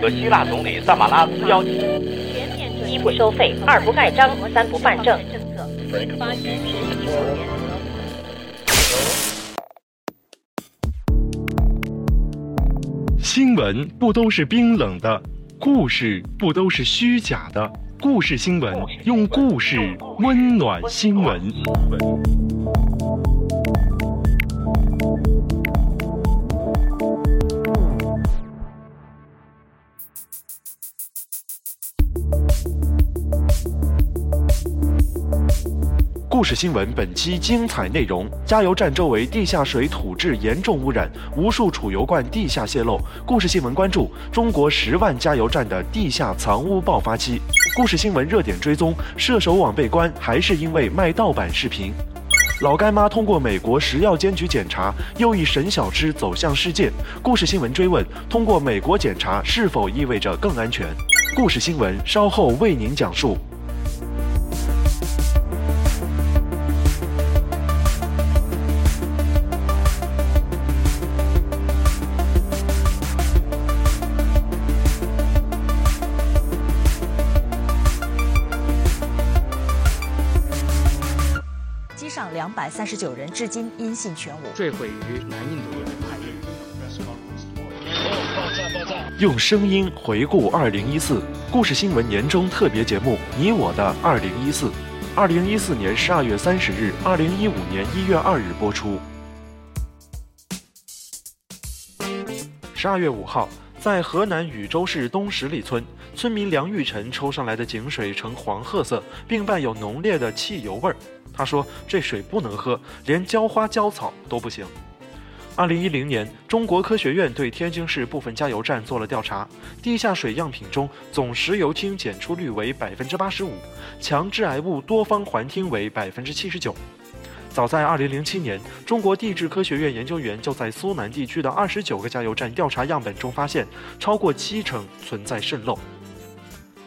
和希腊总理萨马拉斯要求：一不收费，二不盖章，三不办证。新闻不都是冰冷的，故事不都是虚假的。故事新闻用故事温暖新闻。故事新闻本期精彩内容：加油站周围地下水土质严重污染，无数储油罐地下泄漏。故事新闻关注中国十万加油站的地下藏污爆发期。故事新闻热点追踪：射手网被关还是因为卖盗版视频？老干妈通过美国食药监局检查，又一神小吃走向世界。故事新闻追问：通过美国检查是否意味着更安全？故事新闻稍后为您讲述。三十九人至今音信全无，坠毁于南印度洋海域。用声音回顾二零一四故事新闻年终特别节目《你我的二零一四》，二零一四年十二月三十日，二零一五年一月二日播出。十二月五号，在河南禹州市东十里村，村民梁玉晨抽上来的井水呈黄褐色，并伴有浓烈的汽油味儿。他说：“这水不能喝，连浇花浇草都不行。”二零一零年，中国科学院对天津市部分加油站做了调查，地下水样品中总石油烃检出率为百分之八十五，强致癌物多方环烃为百分之七十九。早在二零零七年，中国地质科学院研究员就在苏南地区的二十九个加油站调查样本中发现，超过七成存在渗漏。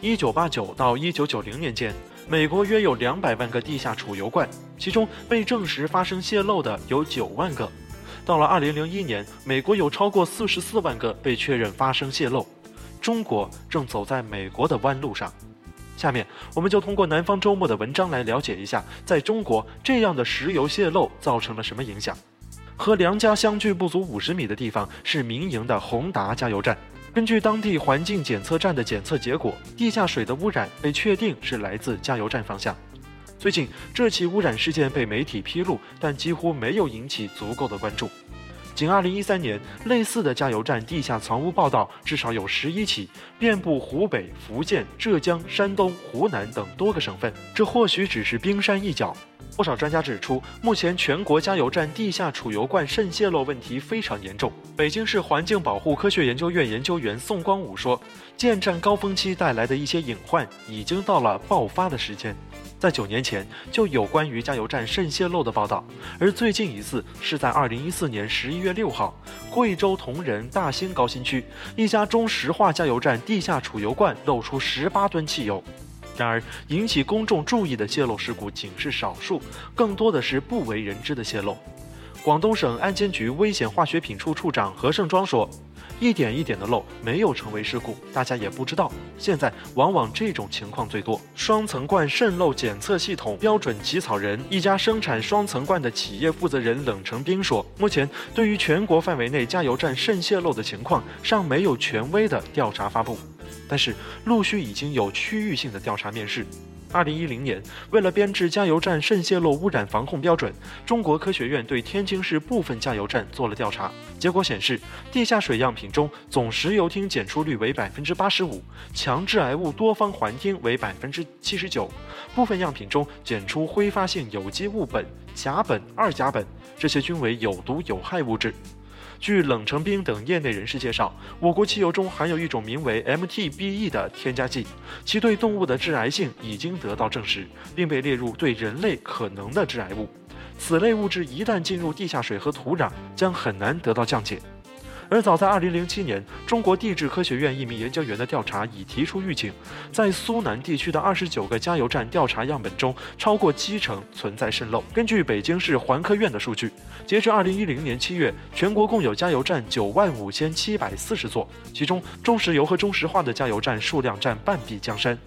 一九八九到一九九零年间。美国约有两百万个地下储油罐，其中被证实发生泄漏的有九万个。到了二零零一年，美国有超过四十四万个被确认发生泄漏。中国正走在美国的弯路上。下面，我们就通过南方周末的文章来了解一下，在中国这样的石油泄漏造成了什么影响。和梁家相距不足五十米的地方是民营的宏达加油站。根据当地环境检测站的检测结果，地下水的污染被确定是来自加油站方向。最近，这起污染事件被媒体披露，但几乎没有引起足够的关注。仅2013年，类似的加油站地下藏污报道至少有十一起，遍布湖北、福建、浙江、山东、湖南等多个省份。这或许只是冰山一角。不少专家指出，目前全国加油站地下储油罐渗泄漏问题非常严重。北京市环境保护科学研究院研究员宋光武说：“建站高峰期带来的一些隐患，已经到了爆发的时间。”在九年前就有关于加油站渗泄漏的报道，而最近一次是在二零一四年十一月六号，贵州铜仁大兴高新区一家中石化加油站地下储油罐漏出十八吨汽油。然而，引起公众注意的泄漏事故仅是少数，更多的是不为人知的泄漏。广东省安监局危险化学品处处长何胜庄说：“一点一点的漏，没有成为事故，大家也不知道。现在往往这种情况最多。”双层罐渗漏检测系统标准起草人、一家生产双层罐的企业负责人冷成斌说：“目前对于全国范围内加油站渗泄漏的情况，尚没有权威的调查发布。”但是，陆续已经有区域性的调查面世。二零一零年，为了编制加油站渗泄漏污染防控标准，中国科学院对天津市部分加油站做了调查。结果显示，地下水样品中总石油烃检出率为百分之八十五，强致癌物多方环烃为百分之七十九，部分样品中检出挥发性有机物苯、甲苯、二甲苯，这些均为有毒有害物质。据冷成冰等业内人士介绍，我国汽油中含有一种名为 MTBE 的添加剂，其对动物的致癌性已经得到证实，并被列入对人类可能的致癌物。此类物质一旦进入地下水和土壤，将很难得到降解。而早在2007年，中国地质科学院一名研究员的调查已提出预警，在苏南地区的29个加油站调查样本中，超过七成存在渗漏。根据北京市环科院的数据，截至2010年7月，全国共有加油站9万5740座，其中中石油和中石化的加油站数量占半壁江山。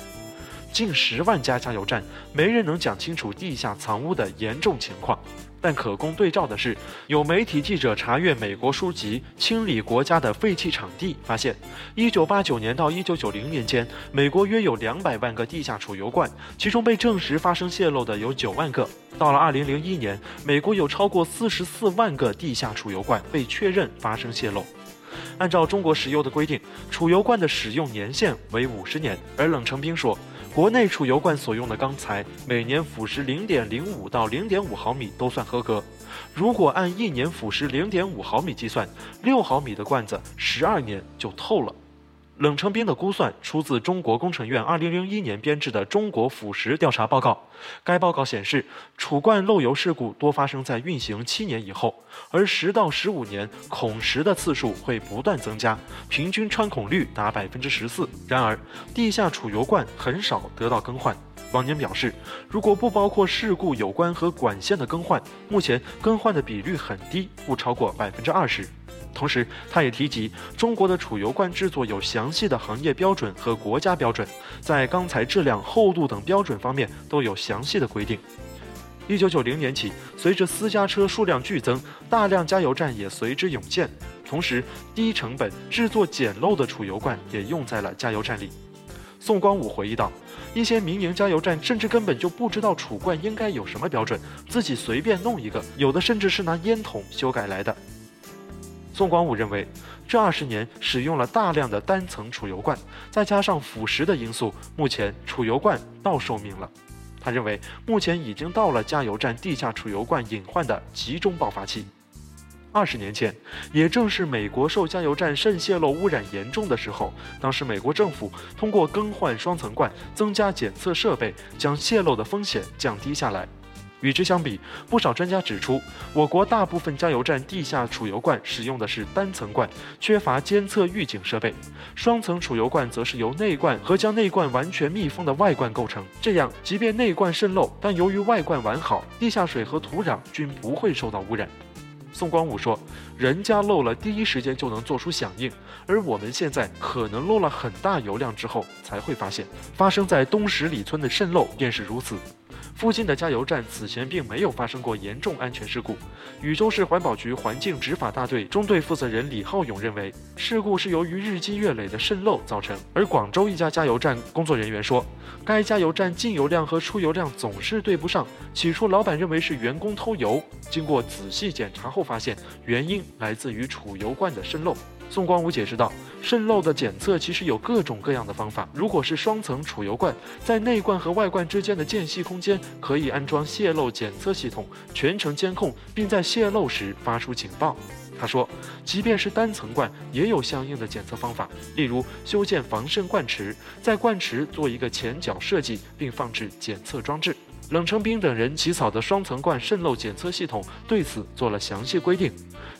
近十万家加油站，没人能讲清楚地下藏污的严重情况。但可供对照的是，有媒体记者查阅美国书籍《清理国家的废弃场地》，发现，1989年到1990年间，美国约有200万个地下储油罐，其中被证实发生泄漏的有9万个。到了2001年，美国有超过44万个地下储油罐被确认发生泄漏。按照中国石油的规定，储油罐的使用年限为50年，而冷成冰说。国内储油罐所用的钢材每年腐蚀零点零五到零点五毫米都算合格。如果按一年腐蚀零点五毫米计算，六毫米的罐子十二年就透了。冷成冰的估算出自中国工程院2001年编制的《中国腐蚀调查报告》。该报告显示，储罐漏油事故多发生在运行七年以后，而十到十五年孔蚀的次数会不断增加，平均穿孔率达百分之十四。然而，地下储油罐很少得到更换。网年表示，如果不包括事故有关和管线的更换，目前更换的比率很低，不超过百分之二十。同时，他也提及，中国的储油罐制作有详细的行业标准和国家标准，在钢材质量、厚度等标准方面都有详细的规定。一九九零年起，随着私家车数量剧增，大量加油站也随之涌现，同时低成本制作简陋的储油罐也用在了加油站里。宋光武回忆道：“一些民营加油站甚至根本就不知道储罐应该有什么标准，自己随便弄一个，有的甚至是拿烟筒修改来的。”宋光武认为，这二十年使用了大量的单层储油罐，再加上腐蚀的因素，目前储油罐到寿命了。他认为，目前已经到了加油站地下储油罐隐患的集中爆发期。二十年前，也正是美国受加油站渗泄漏污染严重的时候，当时美国政府通过更换双层罐、增加检测设备，将泄漏的风险降低下来。与之相比，不少专家指出，我国大部分加油站地下储油罐使用的是单层罐，缺乏监测预警设备；双层储油罐则是由内罐和将内罐完全密封的外罐构成。这样，即便内罐渗漏，但由于外罐完好，地下水和土壤均不会受到污染。宋光武说：“人家漏了，第一时间就能做出响应，而我们现在可能漏了很大油量之后才会发现。发生在东十里村的渗漏便是如此。”附近的加油站此前并没有发生过严重安全事故。禹州市环保局环境执法大队中队负责人李浩勇认为，事故是由于日积月累的渗漏造成。而广州一家加油站工作人员说，该加油站进油量和出油量总是对不上。起初老板认为是员工偷油，经过仔细检查后发现，原因来自于储油罐的渗漏。宋光武解释道：“渗漏的检测其实有各种各样的方法。如果是双层储油罐，在内罐和外罐之间的间隙空间可以安装泄漏检测系统，全程监控，并在泄漏时发出警报。”他说：“即便是单层罐，也有相应的检测方法，例如修建防渗罐池，在罐池做一个前角设计，并放置检测装置。”冷成冰等人起草的双层罐渗漏检测系统对此做了详细规定。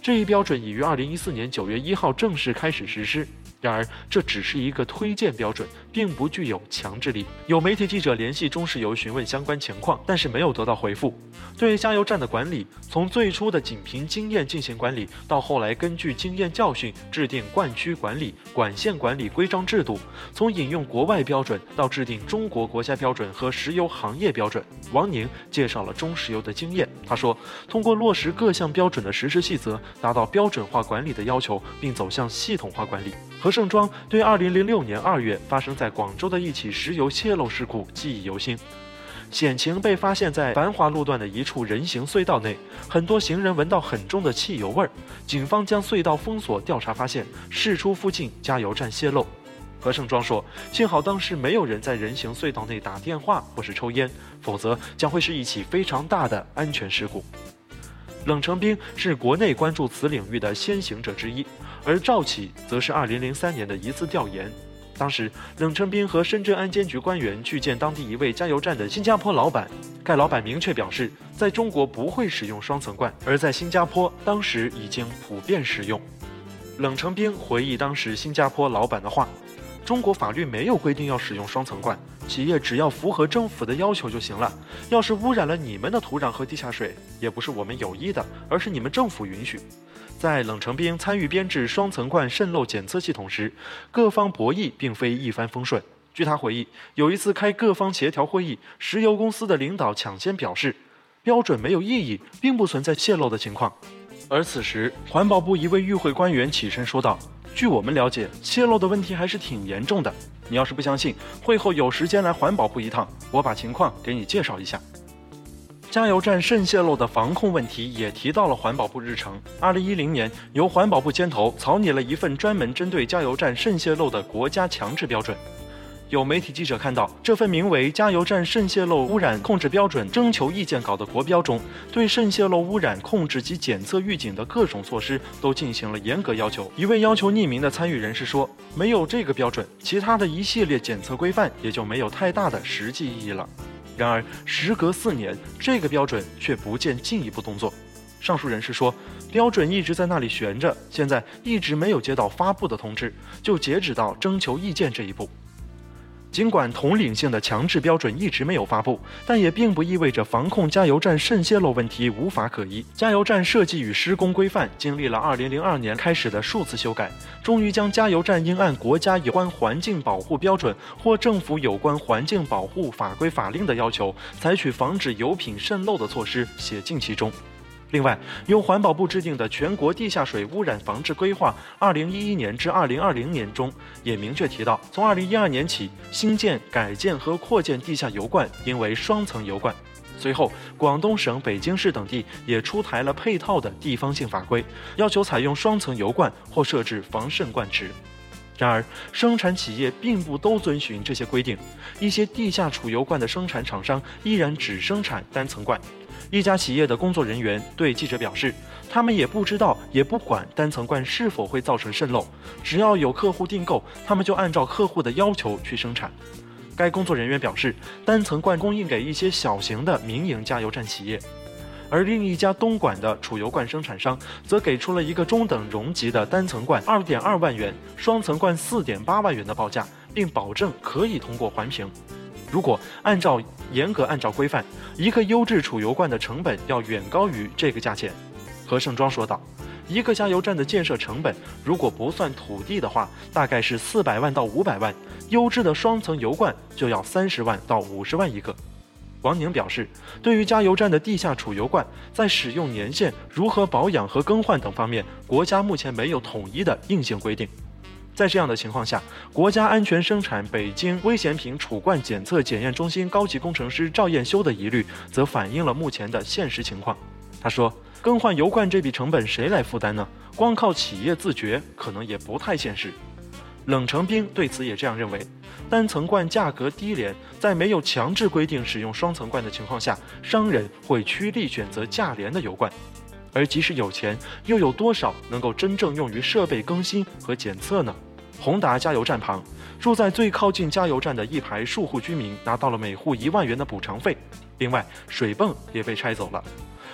这一标准已于二零一四年九月一号正式开始实施。然而，这只是一个推荐标准，并不具有强制力。有媒体记者联系中石油询问相关情况，但是没有得到回复。对于加油站的管理，从最初的仅凭经验进行管理，到后来根据经验教训制定灌区管理、管线管理规章制度；从引用国外标准到制定中国国家标准和石油行业标准。王宁介绍了中石油的经验。他说，通过落实各项标准的实施细则，达到标准化管理的要求，并走向系统化管理。何盛庄对2006年2月发生在在广州的一起石油泄漏事故记忆犹新。险情被发现在繁华路段的一处人行隧道内，很多行人闻到很重的汽油味儿。警方将隧道封锁调查，发现事出附近加油站泄漏。何盛庄说：“幸好当时没有人在人行隧道内打电话或是抽烟，否则将会是一起非常大的安全事故。”冷成冰是国内关注此领域的先行者之一，而赵启则是2003年的一次调研。当时，冷成冰和深圳安监局官员去见当地一位加油站的新加坡老板，该老板明确表示，在中国不会使用双层罐，而在新加坡当时已经普遍使用。冷成冰回忆当时新加坡老板的话：“中国法律没有规定要使用双层罐，企业只要符合政府的要求就行了。要是污染了你们的土壤和地下水，也不是我们有意的，而是你们政府允许。”在冷成冰参与编制双层罐渗漏检测系统时，各方博弈并非一帆风顺。据他回忆，有一次开各方协调会议，石油公司的领导抢先表示，标准没有异议，并不存在泄漏的情况。而此时，环保部一位与会官员起身说道：“据我们了解，泄漏的问题还是挺严重的。你要是不相信，会后有时间来环保部一趟，我把情况给你介绍一下。”加油站渗泄漏的防控问题也提到了环保部日程。二零一零年，由环保部牵头草拟了一份专门针对加油站渗泄漏的国家强制标准。有媒体记者看到，这份名为《加油站渗泄漏污染控制标准》征求意见稿的国标中，对渗泄漏污染控制及检测预警的各种措施都进行了严格要求。一位要求匿名的参与人士说：“没有这个标准，其他的一系列检测规范也就没有太大的实际意义了。”然而，时隔四年，这个标准却不见进一步动作。上述人士说，标准一直在那里悬着，现在一直没有接到发布的通知，就截止到征求意见这一步。尽管统领性的强制标准一直没有发布，但也并不意味着防控加油站渗泄漏问题无法可依。加油站设计与施工规范经历了2002年开始的数次修改，终于将加油站应按国家有关环境保护标准或政府有关环境保护法规法令的要求，采取防止油品渗漏的措施写进其中。另外，由环保部制定的全国地下水污染防治规划（二零一一年至二零二零年）中，也明确提到，从二零一二年起，新建、改建和扩建地下油罐应为双层油罐。随后，广东省、北京市等地也出台了配套的地方性法规，要求采用双层油罐或设置防渗灌池。然而，生产企业并不都遵循这些规定，一些地下储油罐的生产厂商依然只生产单层罐。一家企业的工作人员对记者表示，他们也不知道，也不管单层罐是否会造成渗漏，只要有客户订购，他们就按照客户的要求去生产。该工作人员表示，单层罐供应给一些小型的民营加油站企业，而另一家东莞的储油罐生产商则给出了一个中等容积的单层罐二点二万元，双层罐四点八万元的报价，并保证可以通过环评。如果按照严格按照规范，一个优质储油罐的成本要远高于这个价钱。何盛庄说道：“一个加油站的建设成本，如果不算土地的话，大概是四百万到五百万。优质的双层油罐就要三十万到五十万一个。”王宁表示，对于加油站的地下储油罐，在使用年限、如何保养和更换等方面，国家目前没有统一的硬性规定。在这样的情况下，国家安全生产北京危险品储罐检测检验中心高级工程师赵彦修的疑虑，则反映了目前的现实情况。他说：“更换油罐这笔成本谁来负担呢？光靠企业自觉可能也不太现实。”冷成冰对此也这样认为：单层罐价格低廉，在没有强制规定使用双层罐的情况下，商人会趋利选择价廉的油罐。而即使有钱，又有多少能够真正用于设备更新和检测呢？宏达加油站旁，住在最靠近加油站的一排数户居民拿到了每户一万元的补偿费。另外，水泵也被拆走了。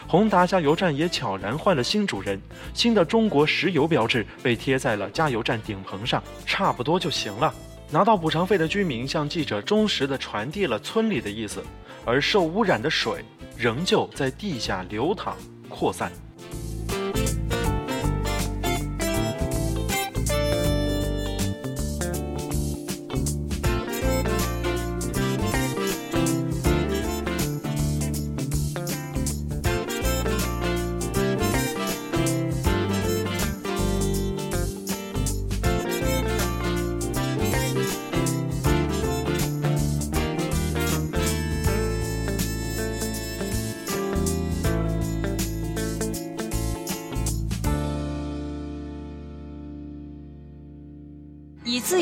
宏达加油站也悄然换了新主人，新的中国石油标志被贴在了加油站顶棚上，差不多就行了。拿到补偿费的居民向记者忠实地传递了村里的意思，而受污染的水仍旧在地下流淌扩散。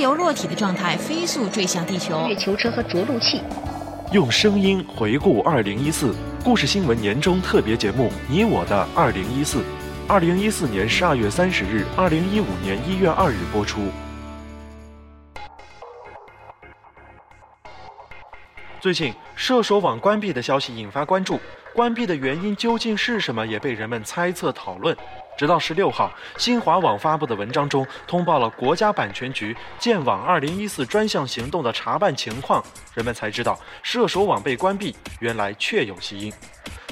由落体的状态飞速坠向地球。月球车和着陆器。用声音回顾二零一四故事新闻年终特别节目《你我的二零一四》，二零一四年十二月三十日，二零一五年一月二日播出。最近，射手网关闭的消息引发关注，关闭的原因究竟是什么，也被人们猜测讨论。直到十六号，新华网发布的文章中通报了国家版权局建网二零一四专项行动的查办情况，人们才知道射手网被关闭，原来确有其因。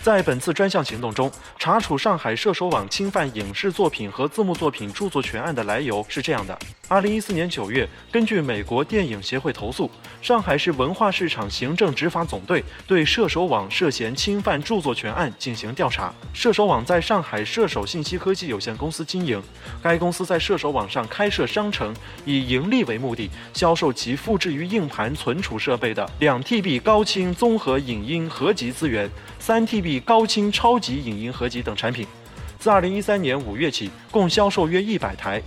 在本次专项行动中，查处上海射手网侵犯影视作品和字幕作品著作权案的来由是这样的：二零一四年九月，根据美国电影协会投诉，上海市文化市场行政执法总队对射手网涉嫌侵犯著作权案进行调查。射手网在上海射手信息科技有限公司经营，该公司在射手网上开设商城，以盈利为目的，销售其复制于硬盘存储设备的两 TB 高清综合影音合集资源。三 TB 高清超级影音合集等产品，自二零一三年五月起，共销售约一百台。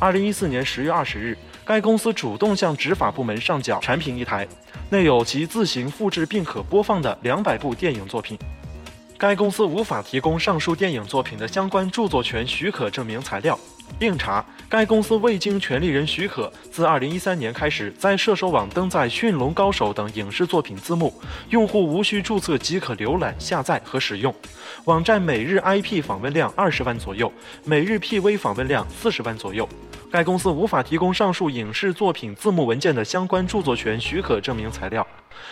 二零一四年十月二十日，该公司主动向执法部门上缴产品一台，内有其自行复制并可播放的两百部电影作品。该公司无法提供上述电影作品的相关著作权许可证明材料。另查，该公司未经权利人许可，自二零一三年开始在射手网登载《驯龙高手》等影视作品字幕，用户无需注册即可浏览、下载和使用。网站每日 IP 访问量二十万左右，每日 PV 访问量四十万左右。该公司无法提供上述影视作品字幕文件的相关著作权许可证明材料。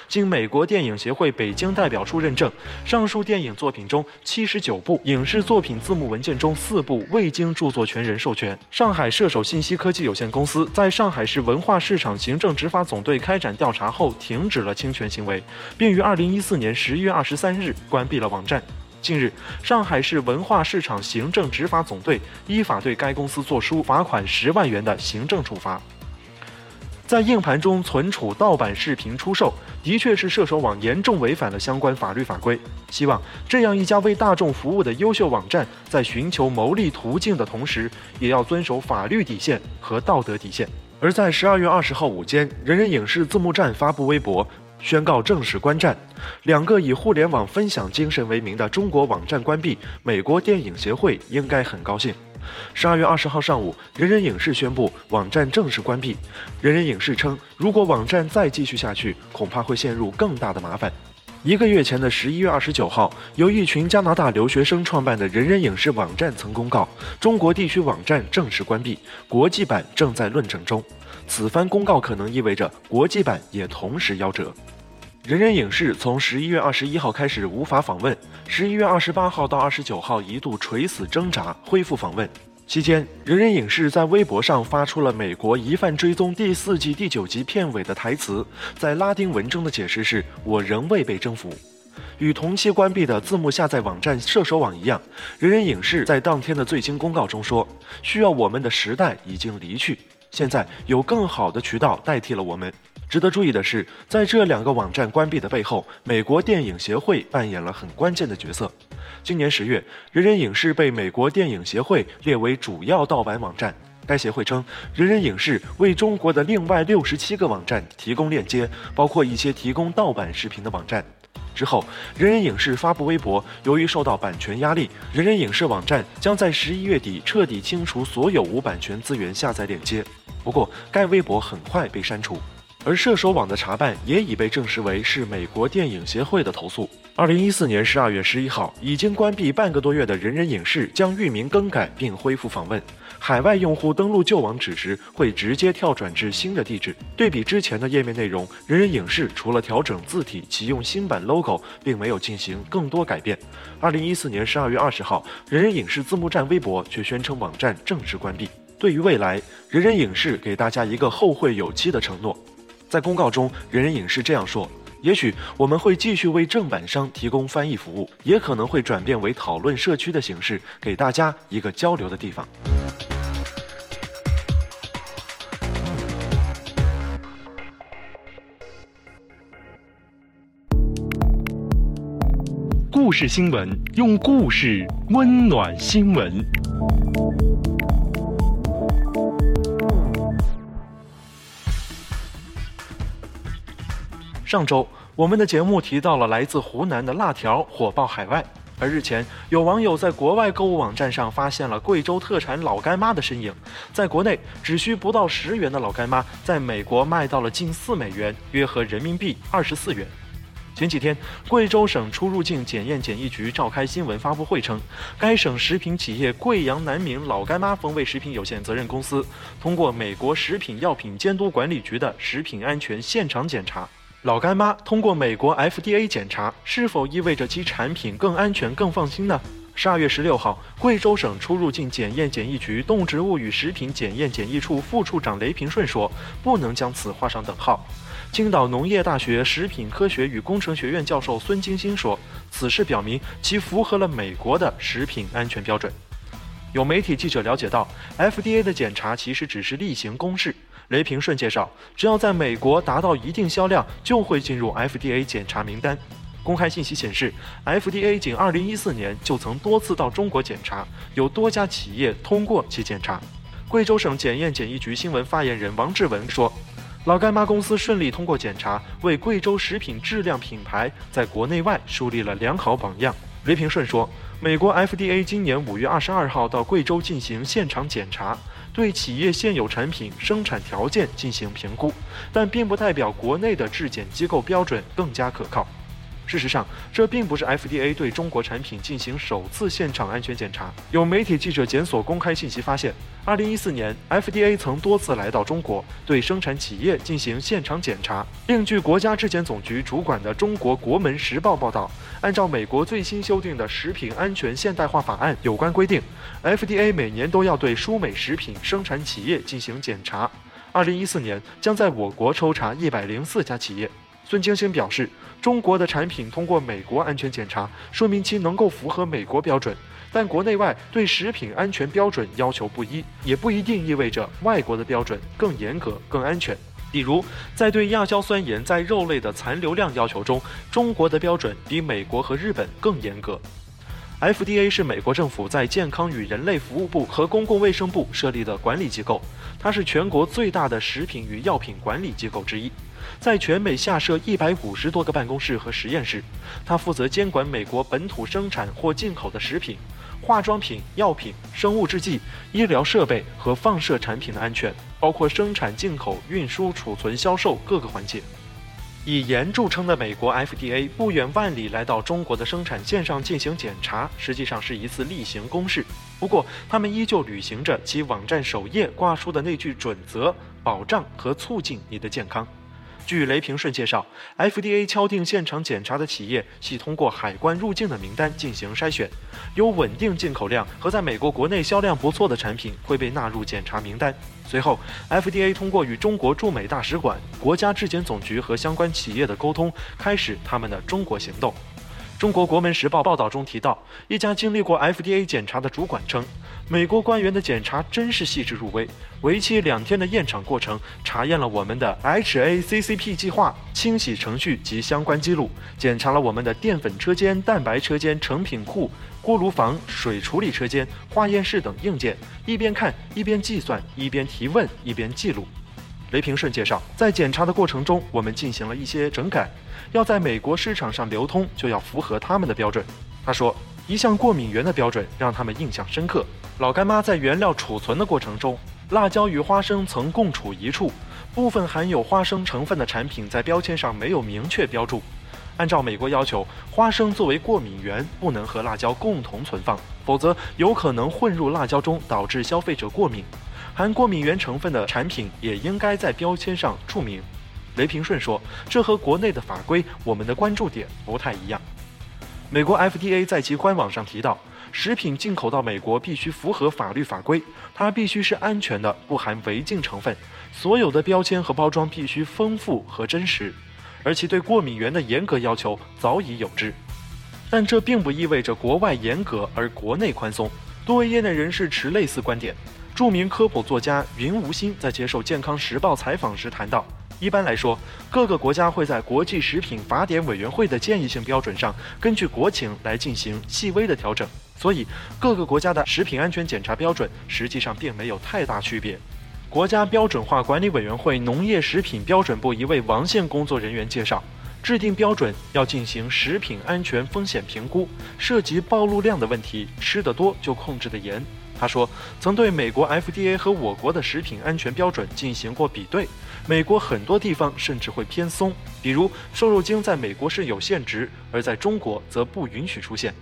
经美国电影协会北京代表处认证，上述电影作品中七十九部影视作品字幕文件中四部未经著作权人授权。上海射手信息科技有限公司在上海市文化市场行政执法总队开展调查后，停止了侵权行为，并于二零一四年十一月二十三日关闭了网站。近日，上海市文化市场行政执法总队依法对该公司作出罚款十万元的行政处罚。在硬盘中存储盗版视频出售，的确是射手网严重违反了相关法律法规。希望这样一家为大众服务的优秀网站，在寻求牟利途径的同时，也要遵守法律底线和道德底线。而在十二月二十号午间，人人影视字幕站发布微博，宣告正式关站。两个以互联网分享精神为名的中国网站关闭，美国电影协会应该很高兴。十二月二十号上午，人人影视宣布网站正式关闭。人人影视称，如果网站再继续下去，恐怕会陷入更大的麻烦。一个月前的十一月二十九号，由一群加拿大留学生创办的人人影视网站曾公告，中国地区网站正式关闭，国际版正在论证中。此番公告可能意味着国际版也同时夭折。人人影视从十一月二十一号开始无法访问，十一月二十八号到二十九号一度垂死挣扎恢复访问。期间，人人影视在微博上发出了美国《疑犯追踪》第四季第九集片尾的台词，在拉丁文中的解释是“我仍未被征服”。与同期关闭的字幕下载网站射手网一样，人人影视在当天的最新公告中说：“需要我们的时代已经离去，现在有更好的渠道代替了我们。”值得注意的是，在这两个网站关闭的背后，美国电影协会扮演了很关键的角色。今年十月，人人影视被美国电影协会列为主要盗版网站。该协会称，人人影视为中国的另外六十七个网站提供链接，包括一些提供盗版视频的网站。之后，人人影视发布微博，由于受到版权压力，人人影视网站将在十一月底彻底清除所有无版权资源下载链接。不过，该微博很快被删除。而射手网的查办也已被证实为是美国电影协会的投诉。二零一四年十二月十一号，已经关闭半个多月的人人影视将域名更改并恢复访问。海外用户登录旧网址时，会直接跳转至新的地址。对比之前的页面内容，人人影视除了调整字体、启用新版 logo，并没有进行更多改变。二零一四年十二月二十号，人人影视字幕站微博却宣称网站正式关闭。对于未来，人人影视给大家一个后会有期的承诺。在公告中，人人影视这样说：“也许我们会继续为正版商提供翻译服务，也可能会转变为讨论社区的形式，给大家一个交流的地方。”故事新闻，用故事温暖新闻。上周，我们的节目提到了来自湖南的辣条火爆海外，而日前有网友在国外购物网站上发现了贵州特产老干妈的身影。在国内只需不到十元的老干妈，在美国卖到了近四美元，约合人民币二十四元。前几天，贵州省出入境检验检疫局召开新闻发布会称，该省食品企业贵阳南明老干妈风味食品有限责任公司通过美国食品药品监督管理局的食品安全现场检查，老干妈通过美国 FDA 检查，是否意味着其产品更安全、更放心呢？十二月十六号，贵州省出入境检验检疫局动植物与食品检验检疫处副处长雷平顺说：“不能将此画上等号。”青岛农业大学食品科学与工程学院教授孙金星说：“此事表明其符合了美国的食品安全标准。”有媒体记者了解到，FDA 的检查其实只是例行公事。雷平顺介绍，只要在美国达到一定销量，就会进入 FDA 检查名单。公开信息显示，FDA 仅2014年就曾多次到中国检查，有多家企业通过其检查。贵州省检验检疫局新闻发言人王志文说。老干妈公司顺利通过检查，为贵州食品质量品牌在国内外树立了良好榜样。雷平顺说，美国 FDA 今年五月二十二号到贵州进行现场检查，对企业现有产品生产条件进行评估，但并不代表国内的质检机构标准更加可靠。事实上，这并不是 FDA 对中国产品进行首次现场安全检查。有媒体记者检索公开信息发现，2014年 FDA 曾多次来到中国，对生产企业进行现场检查。另据国家质检总局主管的中国国门时报报道，按照美国最新修订的食品安全现代化法案有关规定，FDA 每年都要对输美食品生产企业进行检查。2014年将在我国抽查104家企业。孙晶星表示。中国的产品通过美国安全检查，说明其能够符合美国标准。但国内外对食品安全标准要求不一，也不一定意味着外国的标准更严格、更安全。比如，在对亚硝酸盐在肉类的残留量要求中，中国的标准比美国和日本更严格。FDA 是美国政府在健康与人类服务部和公共卫生部设立的管理机构，它是全国最大的食品与药品管理机构之一。在全美下设一百五十多个办公室和实验室，它负责监管美国本土生产或进口的食品、化妆品、药品、生物制剂、医疗设备和放射产品的安全，包括生产、进口、运输、储存、销售各个环节。以严著称的美国 FDA 不远万里来到中国的生产线上进行检查，实际上是一次例行公事。不过，他们依旧履行着其网站首页挂出的那句准则：保障和促进你的健康。据雷平顺介绍，FDA 敲定现场检查的企业系通过海关入境的名单进行筛选，有稳定进口量和在美国国内销量不错的产品会被纳入检查名单。随后，FDA 通过与中国驻美大使馆、国家质检总局和相关企业的沟通，开始他们的中国行动。中国国门时报报道中提到，一家经历过 FDA 检查的主管称。美国官员的检查真是细致入微，为期两天的验厂过程查验了我们的 HACCP 计划、清洗程序及相关记录，检查了我们的淀粉车间、蛋白车间、成品库、锅炉房、水处理车间、化验室等硬件。一边看一边计算，一边提问一边记录。雷平顺介绍，在检查的过程中，我们进行了一些整改，要在美国市场上流通，就要符合他们的标准。他说，一项过敏源的标准让他们印象深刻。老干妈在原料储存的过程中，辣椒与花生曾共处一处，部分含有花生成分的产品在标签上没有明确标注。按照美国要求，花生作为过敏源不能和辣椒共同存放，否则有可能混入辣椒中，导致消费者过敏。含过敏源成分的产品也应该在标签上注明。雷平顺说：“这和国内的法规，我们的关注点不太一样。”美国 FDA 在其官网上提到。食品进口到美国必须符合法律法规，它必须是安全的，不含违禁成分。所有的标签和包装必须丰富和真实，而其对过敏源的严格要求早已有之。但这并不意味着国外严格而国内宽松。多位业内人士持类似观点。著名科普作家云无心在接受《健康时报》采访时谈到。一般来说，各个国家会在国际食品法典委员会的建议性标准上，根据国情来进行细微的调整。所以，各个国家的食品安全检查标准实际上并没有太大区别。国家标准化管理委员会农业食品标准部一位王姓工作人员介绍，制定标准要进行食品安全风险评估，涉及暴露量的问题，吃得多就控制的严。他说，曾对美国 FDA 和我国的食品安全标准进行过比对，美国很多地方甚至会偏松，比如瘦肉精在美国是有限值，而在中国则不允许出现。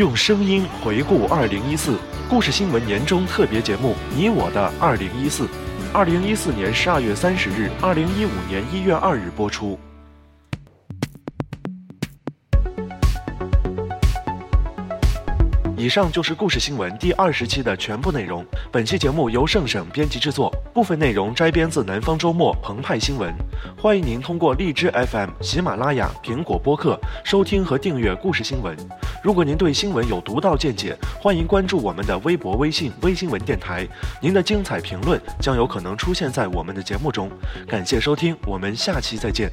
用声音回顾二零一四故事新闻年终特别节目《你我的二零一四》，二零一四年十二月三十日，二零一五年一月二日播出。以上就是故事新闻第二十期的全部内容。本期节目由盛省编辑制作，部分内容摘编自南方周末澎湃新闻。欢迎您通过荔枝 FM、喜马拉雅、苹果播客收听和订阅故事新闻。如果您对新闻有独到见解，欢迎关注我们的微博、微信“微新闻电台”，您的精彩评论将有可能出现在我们的节目中。感谢收听，我们下期再见。